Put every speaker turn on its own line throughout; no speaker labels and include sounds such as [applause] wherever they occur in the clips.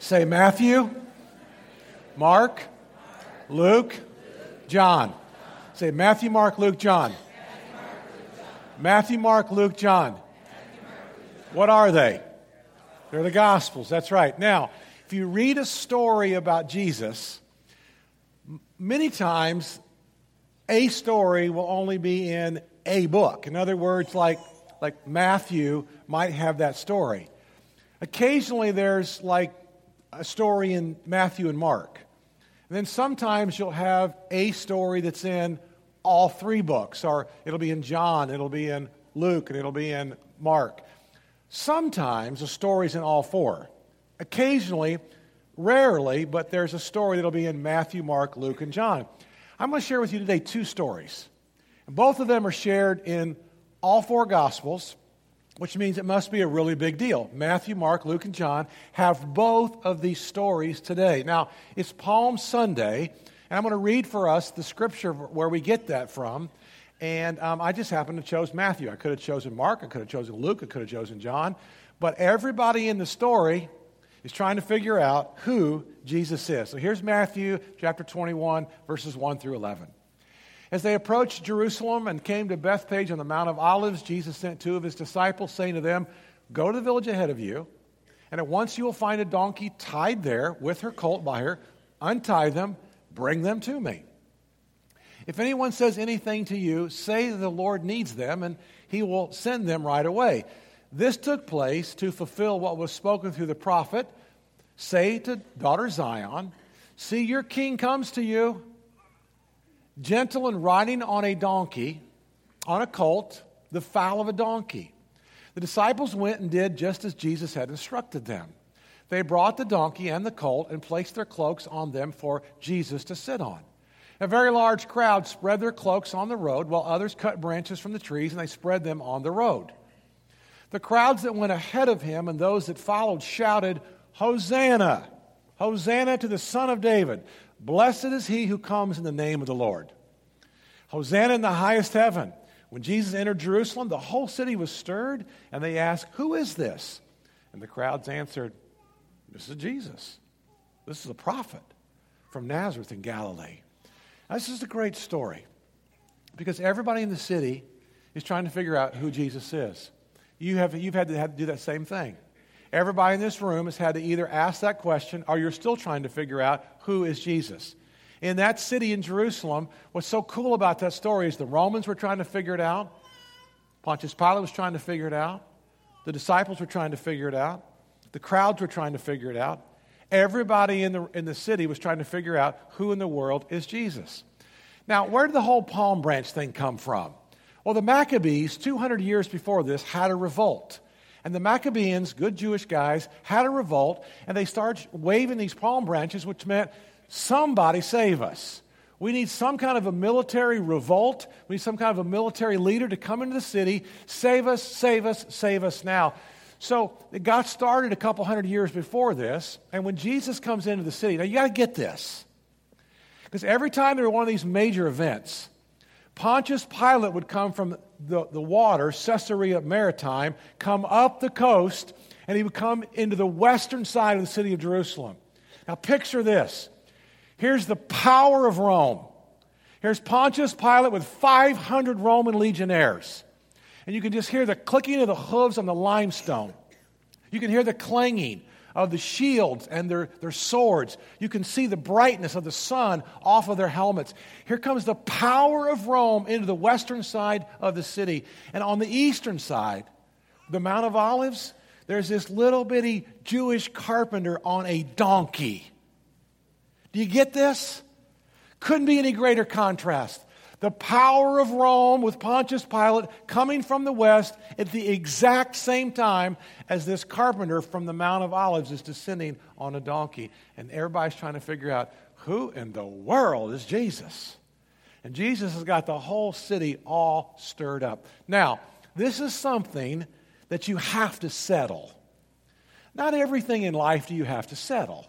Say Matthew, Mark, Luke, John. Say Matthew, Mark, Luke, John. Matthew, Mark, Luke, John. What are they? They're the Gospels. That's right. Now, if you read a story about Jesus, many times a story will only be in a book. In other words, like, like Matthew might have that story. Occasionally, there's like a story in Matthew and Mark. And then sometimes you'll have a story that's in all three books, or it'll be in John, it'll be in Luke, and it'll be in Mark. Sometimes a story's in all four. Occasionally, rarely, but there's a story that'll be in Matthew, Mark, Luke, and John. I'm going to share with you today two stories. And both of them are shared in all four Gospels, which means it must be a really big deal. Matthew, Mark, Luke, and John have both of these stories today. Now, it's Palm Sunday, and I'm going to read for us the scripture where we get that from. And um, I just happened to choose Matthew. I could have chosen Mark, I could have chosen Luke, I could have chosen John. But everybody in the story is trying to figure out who Jesus is. So here's Matthew chapter 21, verses 1 through 11. As they approached Jerusalem and came to Bethphage on the Mount of Olives, Jesus sent two of his disciples, saying to them, Go to the village ahead of you, and at once you will find a donkey tied there with her colt by her. Untie them, bring them to me. If anyone says anything to you, say the Lord needs them, and he will send them right away. This took place to fulfill what was spoken through the prophet Say to daughter Zion, See, your king comes to you, gentle and riding on a donkey, on a colt, the foal of a donkey. The disciples went and did just as Jesus had instructed them. They brought the donkey and the colt and placed their cloaks on them for Jesus to sit on. A very large crowd spread their cloaks on the road, while others cut branches from the trees and they spread them on the road. The crowds that went ahead of him and those that followed shouted, Hosanna! Hosanna to the Son of David! Blessed is he who comes in the name of the Lord. Hosanna in the highest heaven. When Jesus entered Jerusalem, the whole city was stirred, and they asked, Who is this? And the crowds answered, This is Jesus. This is a prophet from Nazareth in Galilee. Now, this is a great story because everybody in the city is trying to figure out who Jesus is. You have, you've had to, have to do that same thing. Everybody in this room has had to either ask that question or you're still trying to figure out who is Jesus. In that city in Jerusalem, what's so cool about that story is the Romans were trying to figure it out, Pontius Pilate was trying to figure it out, the disciples were trying to figure it out, the crowds were trying to figure it out. Everybody in the, in the city was trying to figure out who in the world is Jesus. Now, where did the whole palm branch thing come from? Well, the Maccabees, 200 years before this, had a revolt. And the Maccabeans, good Jewish guys, had a revolt, and they started waving these palm branches, which meant, somebody save us. We need some kind of a military revolt. We need some kind of a military leader to come into the city, save us, save us, save us now. So it got started a couple hundred years before this, and when Jesus comes into the city, now you got to get this. Because every time there were one of these major events, Pontius Pilate would come from the, the water, Caesarea Maritima, come up the coast, and he would come into the western side of the city of Jerusalem. Now, picture this. Here's the power of Rome. Here's Pontius Pilate with 500 Roman legionnaires. And you can just hear the clicking of the hooves on the limestone. You can hear the clanging of the shields and their, their swords. You can see the brightness of the sun off of their helmets. Here comes the power of Rome into the western side of the city. And on the eastern side, the Mount of Olives, there's this little bitty Jewish carpenter on a donkey. Do you get this? Couldn't be any greater contrast. The power of Rome with Pontius Pilate coming from the west at the exact same time as this carpenter from the Mount of Olives is descending on a donkey. And everybody's trying to figure out who in the world is Jesus? And Jesus has got the whole city all stirred up. Now, this is something that you have to settle. Not everything in life do you have to settle.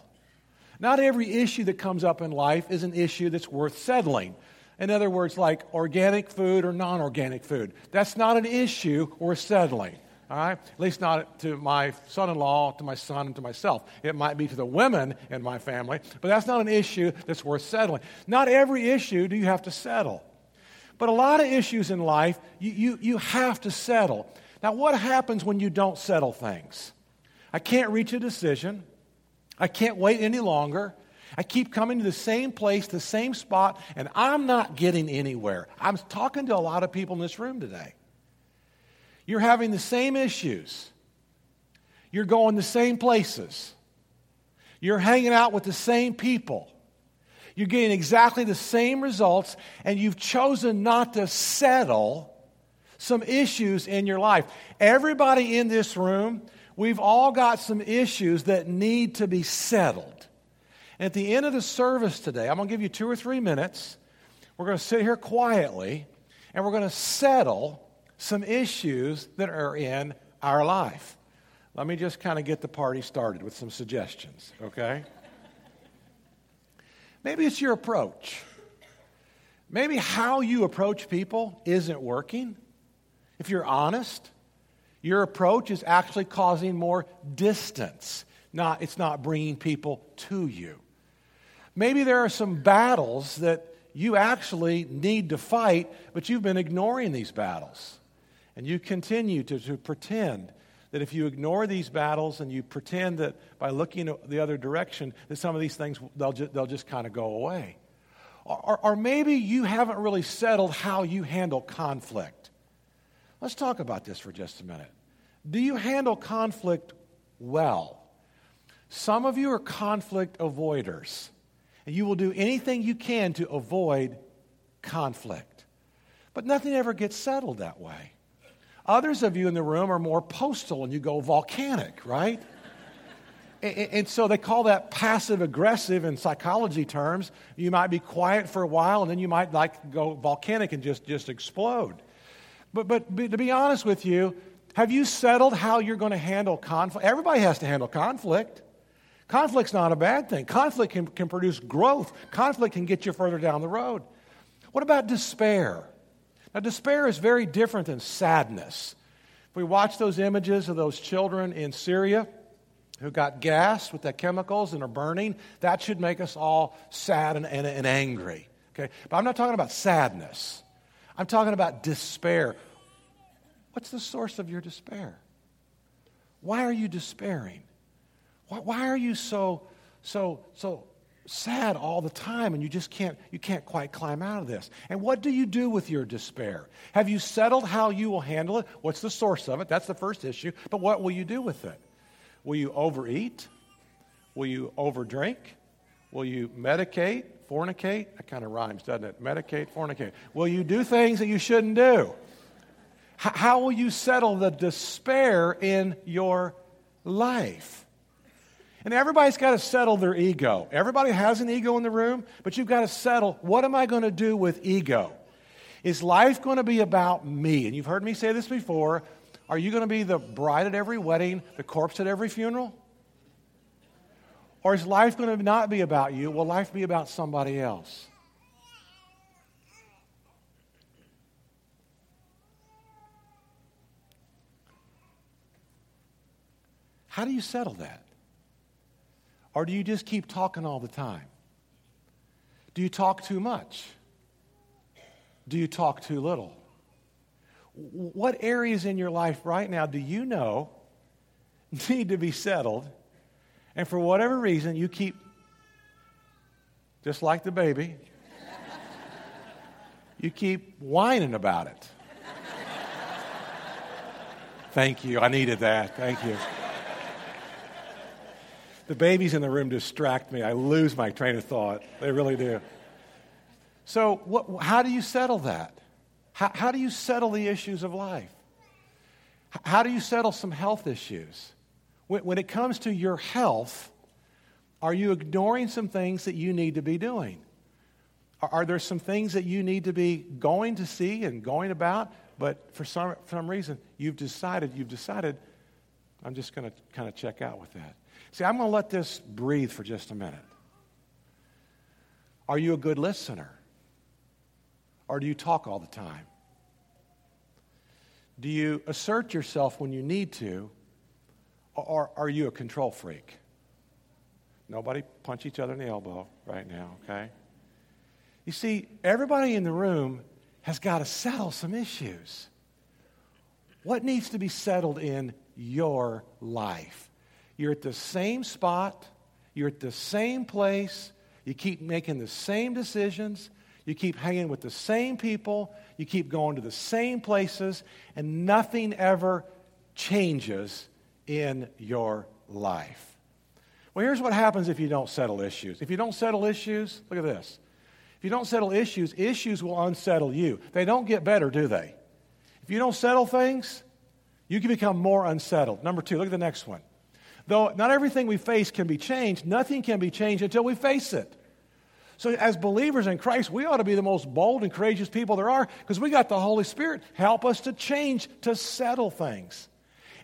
Not every issue that comes up in life is an issue that's worth settling. In other words, like organic food or non organic food. That's not an issue we're settling. All right? At least not to my son in law, to my son, and to myself. It might be to the women in my family, but that's not an issue that's worth settling. Not every issue do you have to settle. But a lot of issues in life, you, you, you have to settle. Now, what happens when you don't settle things? I can't reach a decision. I can't wait any longer. I keep coming to the same place, the same spot, and I'm not getting anywhere. I'm talking to a lot of people in this room today. You're having the same issues. You're going the same places. You're hanging out with the same people. You're getting exactly the same results, and you've chosen not to settle some issues in your life. Everybody in this room, we've all got some issues that need to be settled. At the end of the service today, I'm going to give you two or three minutes. We're going to sit here quietly, and we're going to settle some issues that are in our life. Let me just kind of get the party started with some suggestions, okay? Maybe it's your approach. Maybe how you approach people isn't working. If you're honest, your approach is actually causing more distance. Not, it's not bringing people to you. Maybe there are some battles that you actually need to fight, but you've been ignoring these battles. And you continue to, to pretend that if you ignore these battles and you pretend that by looking the other direction, that some of these things, they'll, ju- they'll just kind of go away. Or, or maybe you haven't really settled how you handle conflict. Let's talk about this for just a minute. Do you handle conflict well? Some of you are conflict avoiders, and you will do anything you can to avoid conflict. But nothing ever gets settled that way. Others of you in the room are more postal and you go volcanic, right? [laughs] and, so they call that passive aggressive in psychology terms. You might be quiet for a while and then you might like go volcanic and just, just explode. But, but to be honest with you, have you settled how you're going to handle conflict? Everybody has to handle conflict. Conflict's not a bad thing. Conflict can, can produce growth. Conflict can get you further down the road. What about despair? Now, despair is very different than sadness. If we watch those images of those children in Syria who got gassed with the chemicals and are burning, that should make us all sad and, and, and angry. Okay? But I'm not talking about sadness, I'm talking about despair. What's the source of your despair? Why are you despairing? Why, why are you so, so, so sad all the time and you just can't you can't quite climb out of this? And what do you do with your despair? Have you settled how you will handle it? What's the source of it? That's the first issue. But what will you do with it? Will you overeat? Will you overdrink? Will you medicate? Fornicate? That kind of rhymes doesn't it? Medicate fornicate. Will you do things that you shouldn't do? How will you settle the despair in your life and everybody's got to settle their ego. Everybody has an ego in the room, but you've got to settle what am I going to do with ego? Is life going to be about me? And you've heard me say this before. Are you going to be the bride at every wedding, the corpse at every funeral? Or is life going to not be about you? Will life be about somebody else? How do you settle that? Or do you just keep talking all the time? Do you talk too much? Do you talk too little? What areas in your life right now do you know [laughs] need to be settled? And for whatever reason, you keep, just like the baby, [laughs] you keep whining about it. [laughs] Thank you. I needed that. Thank you. The babies in the room distract me. I lose my train of thought. They really do. So, what, how do you settle that? How, how do you settle the issues of life? How do you settle some health issues? When, when it comes to your health, are you ignoring some things that you need to be doing? Are, are there some things that you need to be going to see and going about, but for some, for some reason you've decided, you've decided, I'm just going to kind of check out with that? See, I'm going to let this breathe for just a minute. Are you a good listener? Or do you talk all the time? Do you assert yourself when you need to? Or are you a control freak? Nobody punch each other in the elbow right now, okay? You see, everybody in the room has got to settle some issues. What needs to be settled in your life? You're at the same spot, you're at the same place, you keep making the same decisions, you keep hanging with the same people, you keep going to the same places, and nothing ever changes in your life. Well, here's what happens if you don't settle issues. If you don't settle issues, look at this. If you don't settle issues, issues will unsettle you. They don't get better, do they? If you don't settle things, you can become more unsettled. Number two, look at the next one. Though not everything we face can be changed, nothing can be changed until we face it. So, as believers in Christ, we ought to be the most bold and courageous people there are because we got the Holy Spirit help us to change, to settle things.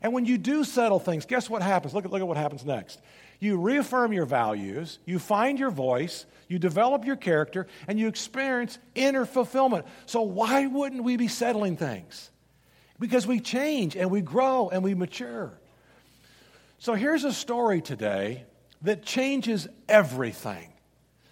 And when you do settle things, guess what happens? Look at, look at what happens next. You reaffirm your values, you find your voice, you develop your character, and you experience inner fulfillment. So, why wouldn't we be settling things? Because we change and we grow and we mature. So, here's a story today that changes everything.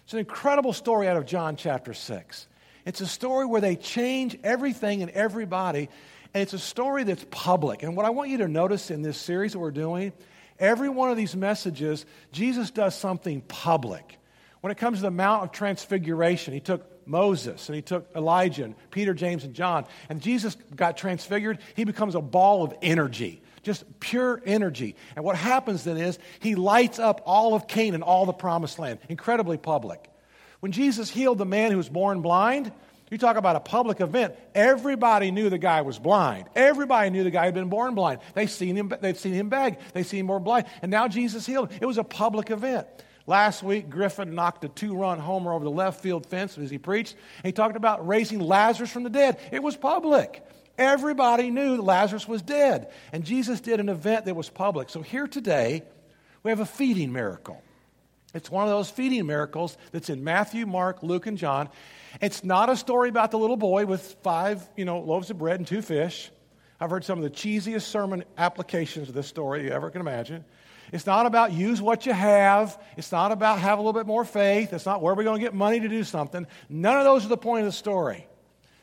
It's an incredible story out of John chapter 6. It's a story where they change everything and everybody, and it's a story that's public. And what I want you to notice in this series that we're doing Every one of these messages, Jesus does something public. When it comes to the Mount of Transfiguration, he took Moses and he took Elijah and Peter, James, and John, and Jesus got transfigured. He becomes a ball of energy, just pure energy. And what happens then is he lights up all of Canaan, all the promised land, incredibly public. When Jesus healed the man who was born blind, you talk about a public event. Everybody knew the guy was blind. Everybody knew the guy had been born blind. They've seen him, they've seen him beg. They've seen him born blind. And now Jesus healed. It was a public event. Last week, Griffin knocked a two run homer over the left field fence as he preached. he talked about raising Lazarus from the dead. It was public. Everybody knew Lazarus was dead. And Jesus did an event that was public. So here today, we have a feeding miracle. It's one of those feeding miracles that's in Matthew, Mark, Luke, and John. It's not a story about the little boy with five, you know, loaves of bread and two fish. I've heard some of the cheesiest sermon applications of this story you ever can imagine. It's not about use what you have. It's not about have a little bit more faith. It's not where we're going to get money to do something. None of those are the point of the story.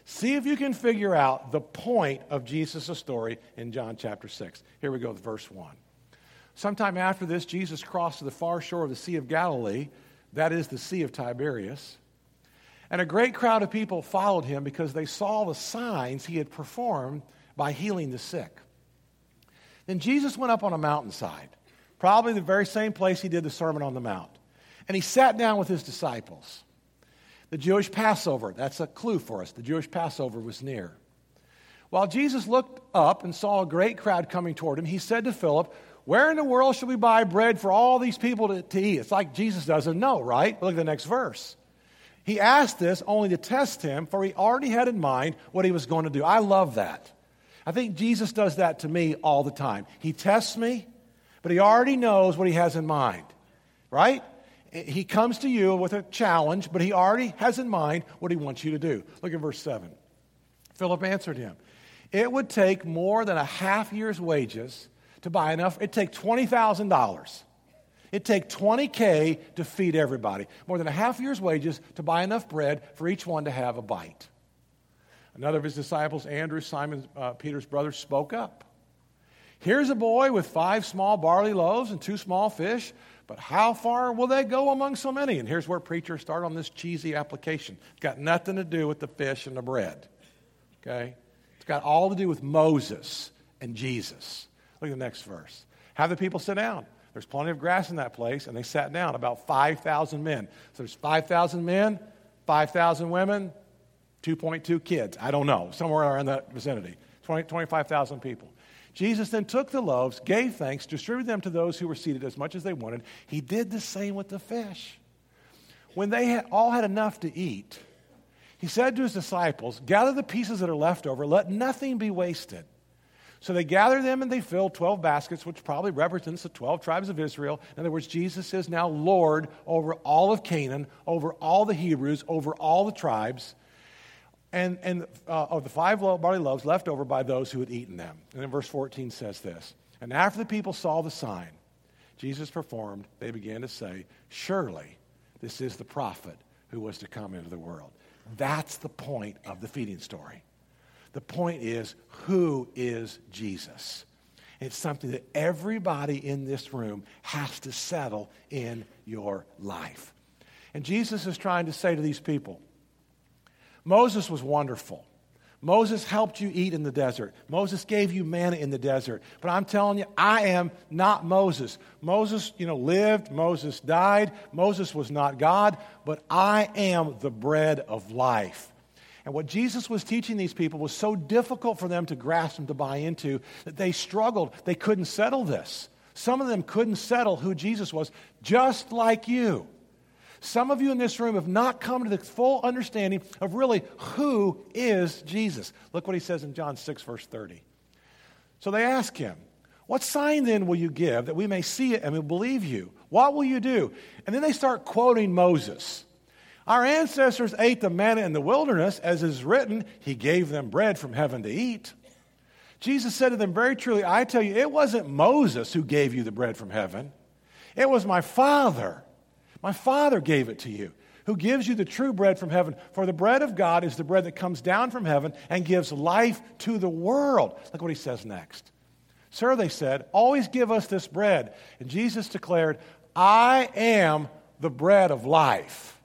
See if you can figure out the point of Jesus' story in John chapter 6. Here we go with verse 1. Sometime after this, Jesus crossed to the far shore of the Sea of Galilee, that is the Sea of Tiberias. And a great crowd of people followed him because they saw the signs he had performed by healing the sick. Then Jesus went up on a mountainside, probably the very same place he did the Sermon on the Mount. And he sat down with his disciples. The Jewish Passover, that's a clue for us. The Jewish Passover was near. While Jesus looked up and saw a great crowd coming toward him, he said to Philip, Where in the world should we buy bread for all these people to, to eat? It's like Jesus doesn't know, right? Look at the next verse. He asked this only to test him, for he already had in mind what he was going to do. I love that. I think Jesus does that to me all the time. He tests me, but he already knows what he has in mind, right? He comes to you with a challenge, but he already has in mind what he wants you to do. Look at verse 7. Philip answered him, It would take more than a half year's wages to buy enough, it'd take $20,000 It'd take 20K to feed everybody, more than a half year's wages to buy enough bread for each one to have a bite. Another of his disciples, Andrew, Simon uh, Peter's brother, spoke up. Here's a boy with five small barley loaves and two small fish, but how far will they go among so many? And here's where preachers start on this cheesy application. It's got nothing to do with the fish and the bread. Okay? It's got all to do with Moses and Jesus. Look at the next verse. Have the people sit down. There's plenty of grass in that place, and they sat down, about 5,000 men. So there's 5,000 men, 5,000 women, 2.2 kids. I don't know, somewhere around that vicinity. 20, 25,000 people. Jesus then took the loaves, gave thanks, distributed them to those who were seated as much as they wanted. He did the same with the fish. When they had, all had enough to eat, he said to his disciples, Gather the pieces that are left over, let nothing be wasted. So they gathered them and they filled 12 baskets, which probably represents the 12 tribes of Israel. In other words, Jesus is now Lord over all of Canaan, over all the Hebrews, over all the tribes. And, and uh, of the five barley loaves left over by those who had eaten them. And then verse 14 says this And after the people saw the sign Jesus performed, they began to say, Surely this is the prophet who was to come into the world. That's the point of the feeding story. The point is, who is Jesus? It's something that everybody in this room has to settle in your life. And Jesus is trying to say to these people Moses was wonderful. Moses helped you eat in the desert. Moses gave you manna in the desert. But I'm telling you, I am not Moses. Moses, you know, lived, Moses died. Moses was not God, but I am the bread of life. And what Jesus was teaching these people was so difficult for them to grasp and to buy into that they struggled. They couldn't settle this. Some of them couldn't settle who Jesus was, just like you. Some of you in this room have not come to the full understanding of really who is Jesus. Look what he says in John 6, verse 30. So they ask him, What sign then will you give that we may see it and we believe you? What will you do? And then they start quoting Moses. Our ancestors ate the manna in the wilderness, as is written, He gave them bread from heaven to eat. Jesus said to them, Very truly, I tell you, it wasn't Moses who gave you the bread from heaven, it was my Father. My Father gave it to you, who gives you the true bread from heaven. For the bread of God is the bread that comes down from heaven and gives life to the world. Look what he says next. Sir, they said, always give us this bread. And Jesus declared, I am the bread of life.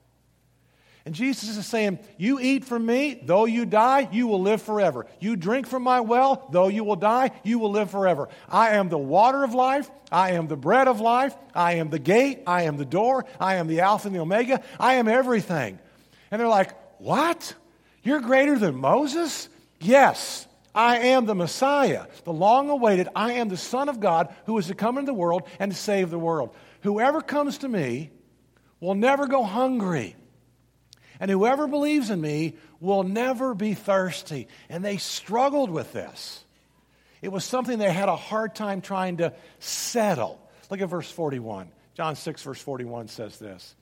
And Jesus is saying, You eat from me, though you die, you will live forever. You drink from my well, though you will die, you will live forever. I am the water of life. I am the bread of life. I am the gate. I am the door. I am the Alpha and the Omega. I am everything. And they're like, What? You're greater than Moses? Yes. I am the Messiah, the long awaited. I am the Son of God who is to come into the world and to save the world. Whoever comes to me will never go hungry. And whoever believes in me will never be thirsty. And they struggled with this. It was something they had a hard time trying to settle. Look at verse 41. John 6, verse 41 says this.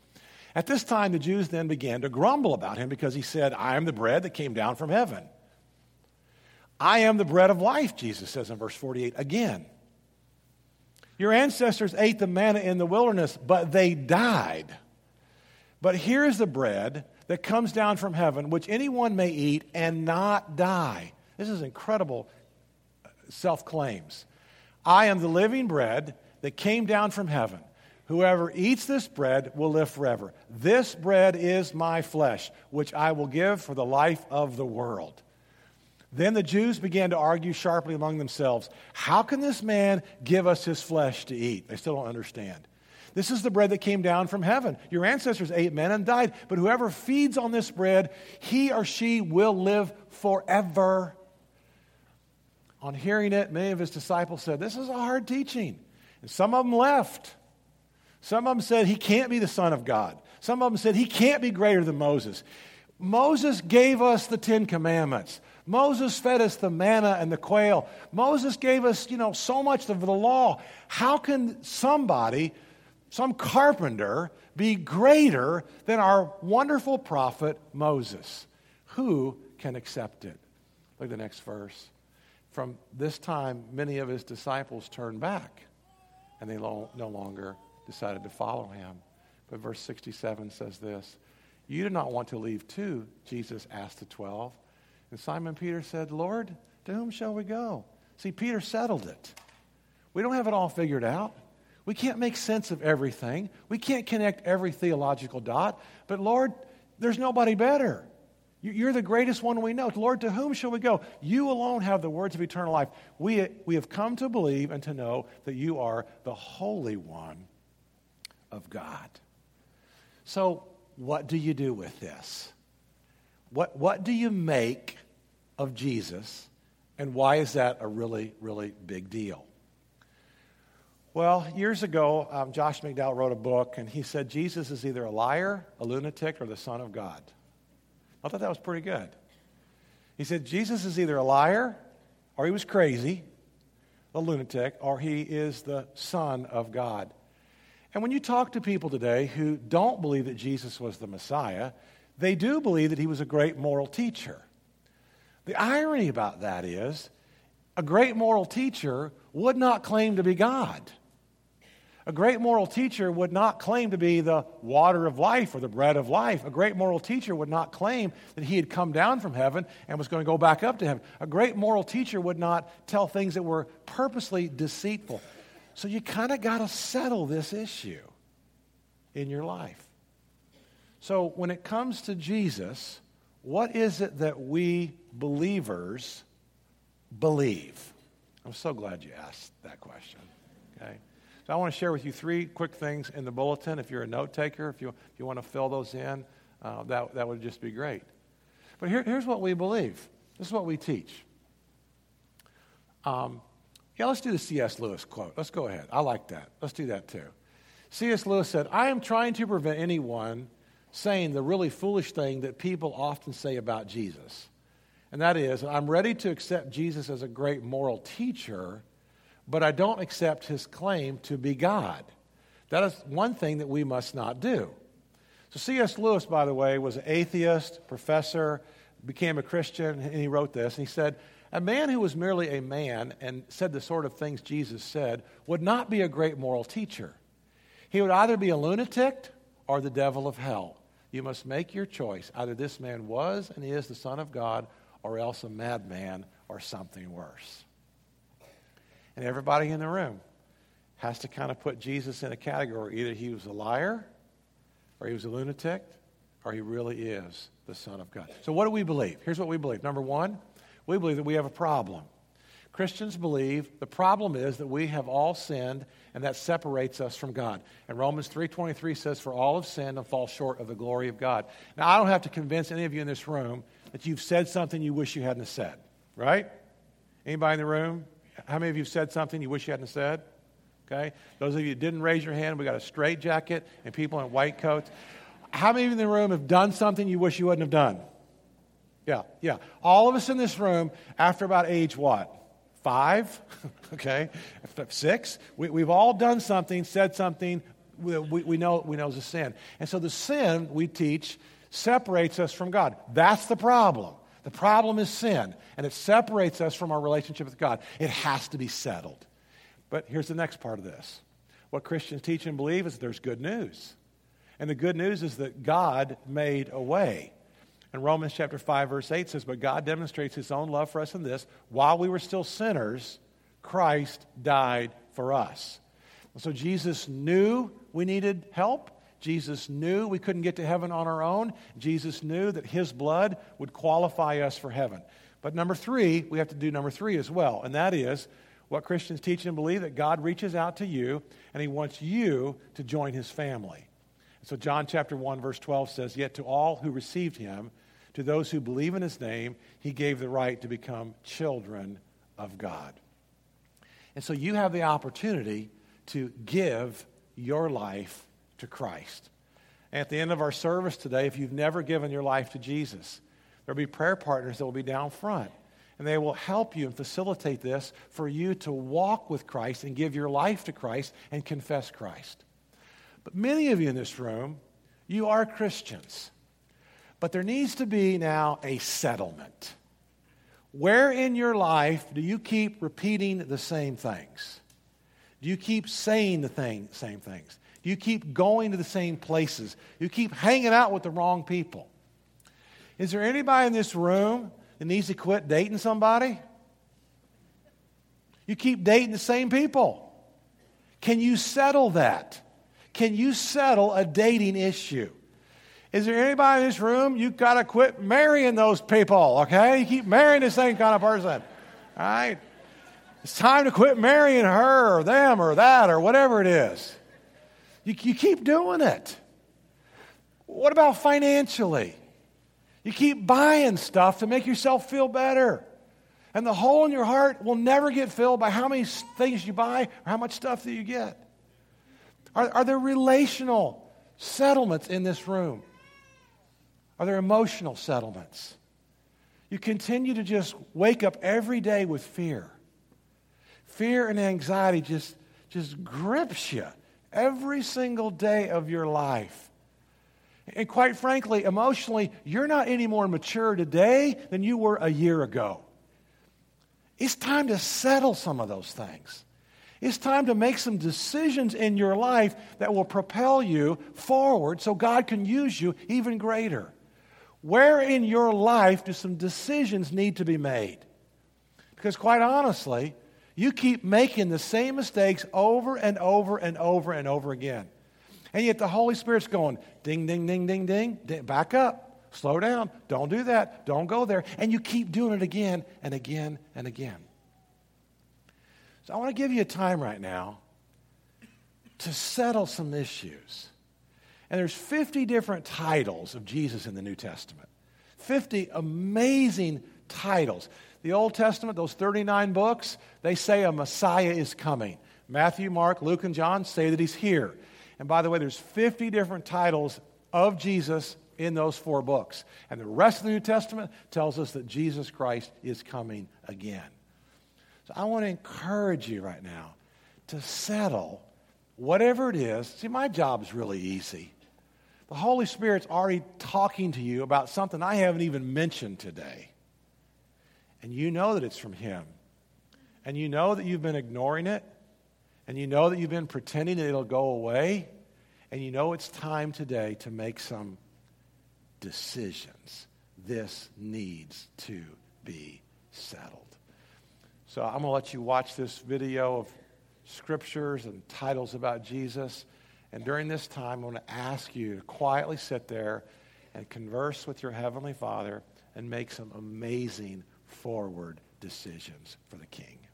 At this time, the Jews then began to grumble about him because he said, I am the bread that came down from heaven. I am the bread of life, Jesus says in verse 48 again. Your ancestors ate the manna in the wilderness, but they died. But here is the bread that comes down from heaven, which anyone may eat and not die. This is incredible self claims. I am the living bread that came down from heaven. Whoever eats this bread will live forever. This bread is my flesh, which I will give for the life of the world. Then the Jews began to argue sharply among themselves How can this man give us his flesh to eat? They still don't understand. This is the bread that came down from heaven. Your ancestors ate manna and died, but whoever feeds on this bread, he or she will live forever. On hearing it, many of his disciples said, This is a hard teaching. And some of them left. Some of them said, He can't be the Son of God. Some of them said, He can't be greater than Moses. Moses gave us the Ten Commandments. Moses fed us the manna and the quail. Moses gave us, you know, so much of the law. How can somebody some carpenter be greater than our wonderful prophet Moses? Who can accept it? Look at the next verse. From this time, many of his disciples turned back and they no longer decided to follow him. But verse 67 says this You do not want to leave too, Jesus asked the twelve. And Simon Peter said, Lord, to whom shall we go? See, Peter settled it. We don't have it all figured out. We can't make sense of everything. We can't connect every theological dot. But Lord, there's nobody better. You're the greatest one we know. Lord, to whom shall we go? You alone have the words of eternal life. We, we have come to believe and to know that you are the Holy One of God. So, what do you do with this? What, what do you make of Jesus? And why is that a really, really big deal? Well, years ago, um, Josh McDowell wrote a book, and he said Jesus is either a liar, a lunatic, or the Son of God. I thought that was pretty good. He said Jesus is either a liar, or he was crazy, a lunatic, or he is the Son of God. And when you talk to people today who don't believe that Jesus was the Messiah, they do believe that he was a great moral teacher. The irony about that is a great moral teacher would not claim to be God. A great moral teacher would not claim to be the water of life or the bread of life. A great moral teacher would not claim that he had come down from heaven and was going to go back up to heaven. A great moral teacher would not tell things that were purposely deceitful. So you kind of got to settle this issue in your life. So when it comes to Jesus, what is it that we believers believe? I'm so glad you asked that question. Okay? So I want to share with you three quick things in the bulletin. If you're a note taker, if you, if you want to fill those in, uh, that, that would just be great. But here, here's what we believe. This is what we teach. Um, yeah, let's do the C.S. Lewis quote. Let's go ahead. I like that. Let's do that too. C.S. Lewis said, I am trying to prevent anyone saying the really foolish thing that people often say about Jesus. And that is, I'm ready to accept Jesus as a great moral teacher, but I don't accept his claim to be God. That is one thing that we must not do. So, C.S. Lewis, by the way, was an atheist, professor, became a Christian, and he wrote this. And he said, A man who was merely a man and said the sort of things Jesus said would not be a great moral teacher. He would either be a lunatic or the devil of hell. You must make your choice. Either this man was and is the Son of God, or else a madman or something worse. And everybody in the room has to kind of put Jesus in a category. Either he was a liar, or he was a lunatic, or he really is the Son of God. So, what do we believe? Here's what we believe. Number one, we believe that we have a problem. Christians believe the problem is that we have all sinned and that separates us from God. And Romans 3:23 says for all have sinned and fall short of the glory of God. Now I don't have to convince any of you in this room that you've said something you wish you hadn't said, right? Anybody in the room? How many of you said something you wish you hadn't said? Okay? Those of you didn't raise your hand, we got a straight jacket and people in white coats. How many of you in the room have done something you wish you wouldn't have done? Yeah, yeah. All of us in this room, after about age what? five, [laughs] okay, six. We, have all done something, said something we, we, know, we know is a sin. And so the sin we teach separates us from God. That's the problem. The problem is sin, and it separates us from our relationship with God. It has to be settled. But here's the next part of this what Christians teach and believe is there's good news. And the good news is that God made a way. And Romans chapter 5, verse 8 says, But God demonstrates his own love for us in this while we were still sinners, Christ died for us. So Jesus knew we needed help. Jesus knew we couldn't get to heaven on our own. Jesus knew that his blood would qualify us for heaven. But number three, we have to do number three as well, and that is what Christians teach and believe that God reaches out to you and he wants you to join his family. So, John chapter 1, verse 12 says, Yet to all who received him, to those who believe in his name, he gave the right to become children of God. And so you have the opportunity to give your life to Christ. And at the end of our service today, if you've never given your life to Jesus, there'll be prayer partners that will be down front. And they will help you and facilitate this for you to walk with Christ and give your life to Christ and confess Christ. But many of you in this room, you are Christians. But there needs to be now a settlement. Where in your life do you keep repeating the same things? Do you keep saying the thing, same things? You keep going to the same places? You keep hanging out with the wrong people? Is there anybody in this room that needs to quit dating somebody? You keep dating the same people. Can you settle that? Can you settle a dating issue? Is there anybody in this room? You've got to quit marrying those people, okay? You keep marrying the same kind of person, all right? It's time to quit marrying her or them or that or whatever it is. You, you keep doing it. What about financially? You keep buying stuff to make yourself feel better. And the hole in your heart will never get filled by how many things you buy or how much stuff that you get. Are, are there relational settlements in this room? Are there emotional settlements? You continue to just wake up every day with fear. Fear and anxiety just, just grips you every single day of your life. And quite frankly, emotionally, you're not any more mature today than you were a year ago. It's time to settle some of those things. It's time to make some decisions in your life that will propel you forward so God can use you even greater. Where in your life do some decisions need to be made? Because, quite honestly, you keep making the same mistakes over and over and over and over again. And yet the Holy Spirit's going ding, ding, ding, ding, ding, ding back up, slow down, don't do that, don't go there. And you keep doing it again and again and again. So I want to give you a time right now to settle some issues. And there's 50 different titles of Jesus in the New Testament. 50 amazing titles. The Old Testament, those 39 books, they say a Messiah is coming. Matthew, Mark, Luke, and John say that he's here. And by the way, there's 50 different titles of Jesus in those four books. And the rest of the New Testament tells us that Jesus Christ is coming again. So I want to encourage you right now to settle whatever it is. See, my job is really easy. The Holy Spirit's already talking to you about something I haven't even mentioned today. And you know that it's from Him. And you know that you've been ignoring it and you know that you've been pretending that it'll go away, and you know it's time today to make some decisions. This needs to be settled. So I'm going to let you watch this video of scriptures and titles about Jesus. And during this time, I'm going to ask you to quietly sit there and converse with your Heavenly Father and make some amazing forward decisions for the King.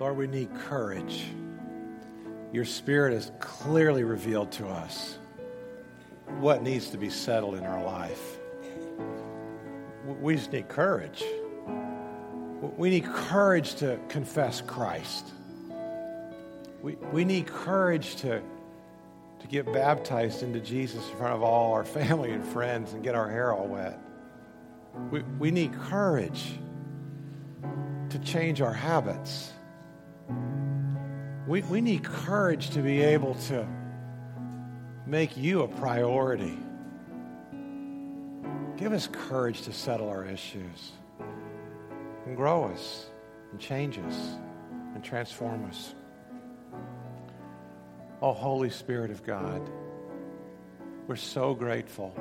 Lord, we need courage. Your Spirit has clearly revealed to us what needs to be settled in our life. We just need courage. We need courage to confess Christ. We, we need courage to, to get baptized into Jesus in front of all our family and friends and get our hair all wet. We, we need courage to to change our habits. We, we need courage to be able to make you a priority. Give us courage to settle our issues and grow us and change us and transform us. Oh, Holy Spirit of God, we're so grateful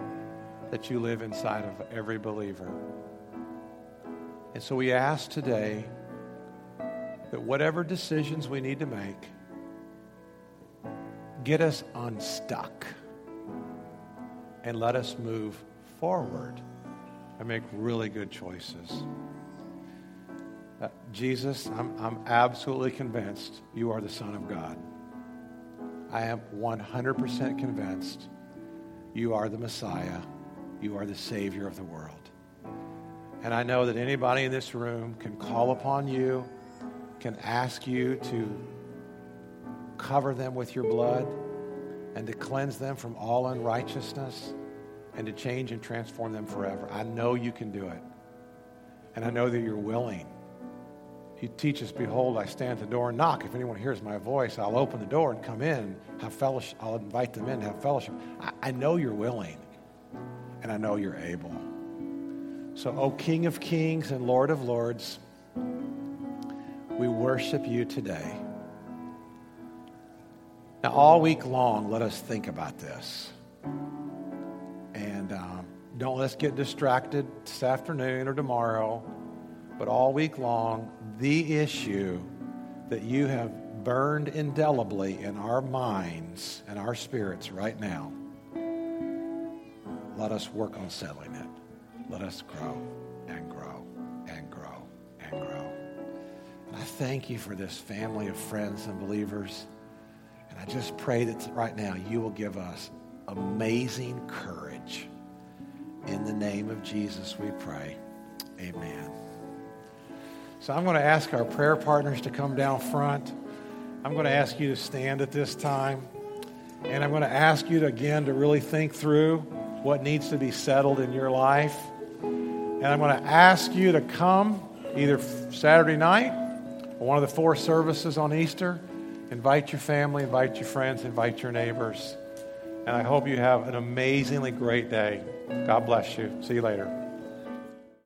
that you live inside of every believer. And so we ask today that whatever decisions we need to make, get us unstuck and let us move forward and make really good choices. Uh, Jesus, I'm, I'm absolutely convinced you are the Son of God. I am 100% convinced you are the Messiah. You are the Savior of the world. And I know that anybody in this room can call upon you, can ask you to cover them with your blood and to cleanse them from all unrighteousness and to change and transform them forever. I know you can do it. And I know that you're willing. You teach us, Behold, I stand at the door and knock. If anyone hears my voice, I'll open the door and come in, have fellowship. I'll invite them in, have fellowship. I, I know you're willing, and I know you're able. So, O King of Kings and Lord of Lords, we worship you today. Now, all week long, let us think about this. And um, don't let's get distracted this afternoon or tomorrow, but all week long, the issue that you have burned indelibly in our minds and our spirits right now, let us work on settling it. Let us grow thank you for this family of friends and believers. And I just pray that right now you will give us amazing courage. In the name of Jesus, we pray. Amen. So I'm going to ask our prayer partners to come down front. I'm going to ask you to stand at this time. And I'm going to ask you to, again to really think through what needs to be settled in your life. And I'm going to ask you to come either Saturday night one of the four services on Easter. Invite your family, invite your friends, invite your neighbors. And I hope you have an amazingly great day. God bless you. See you later.